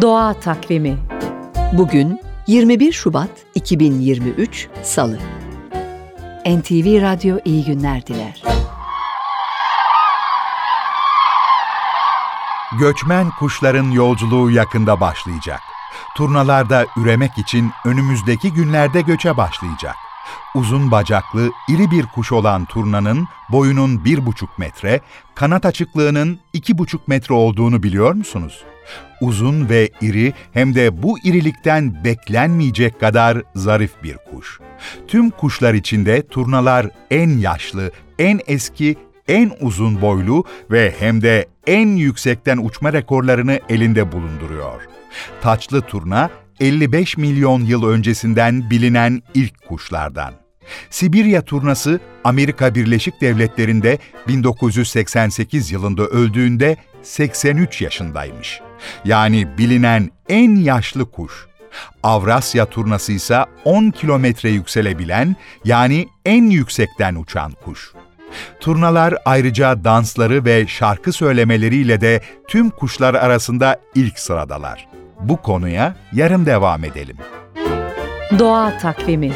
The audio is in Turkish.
Doğa Takvimi Bugün 21 Şubat 2023 Salı. NTV Radyo iyi günler diler. Göçmen kuşların yolculuğu yakında başlayacak. Turnalarda üremek için önümüzdeki günlerde göçe başlayacak. Uzun bacaklı, iri bir kuş olan turnanın boyunun 1,5 metre, kanat açıklığının 2,5 metre olduğunu biliyor musunuz? Uzun ve iri hem de bu irilikten beklenmeyecek kadar zarif bir kuş. Tüm kuşlar içinde turnalar en yaşlı, en eski, en uzun boylu ve hem de en yüksekten uçma rekorlarını elinde bulunduruyor. Taçlı turna 55 milyon yıl öncesinden bilinen ilk kuşlardan. Sibirya turnası Amerika Birleşik Devletleri'nde 1988 yılında öldüğünde 83 yaşındaymış. Yani bilinen en yaşlı kuş. Avrasya turnası ise 10 kilometre yükselebilen yani en yüksekten uçan kuş. Turnalar ayrıca dansları ve şarkı söylemeleriyle de tüm kuşlar arasında ilk sıradalar. Bu konuya yarın devam edelim. Doğa Takvimi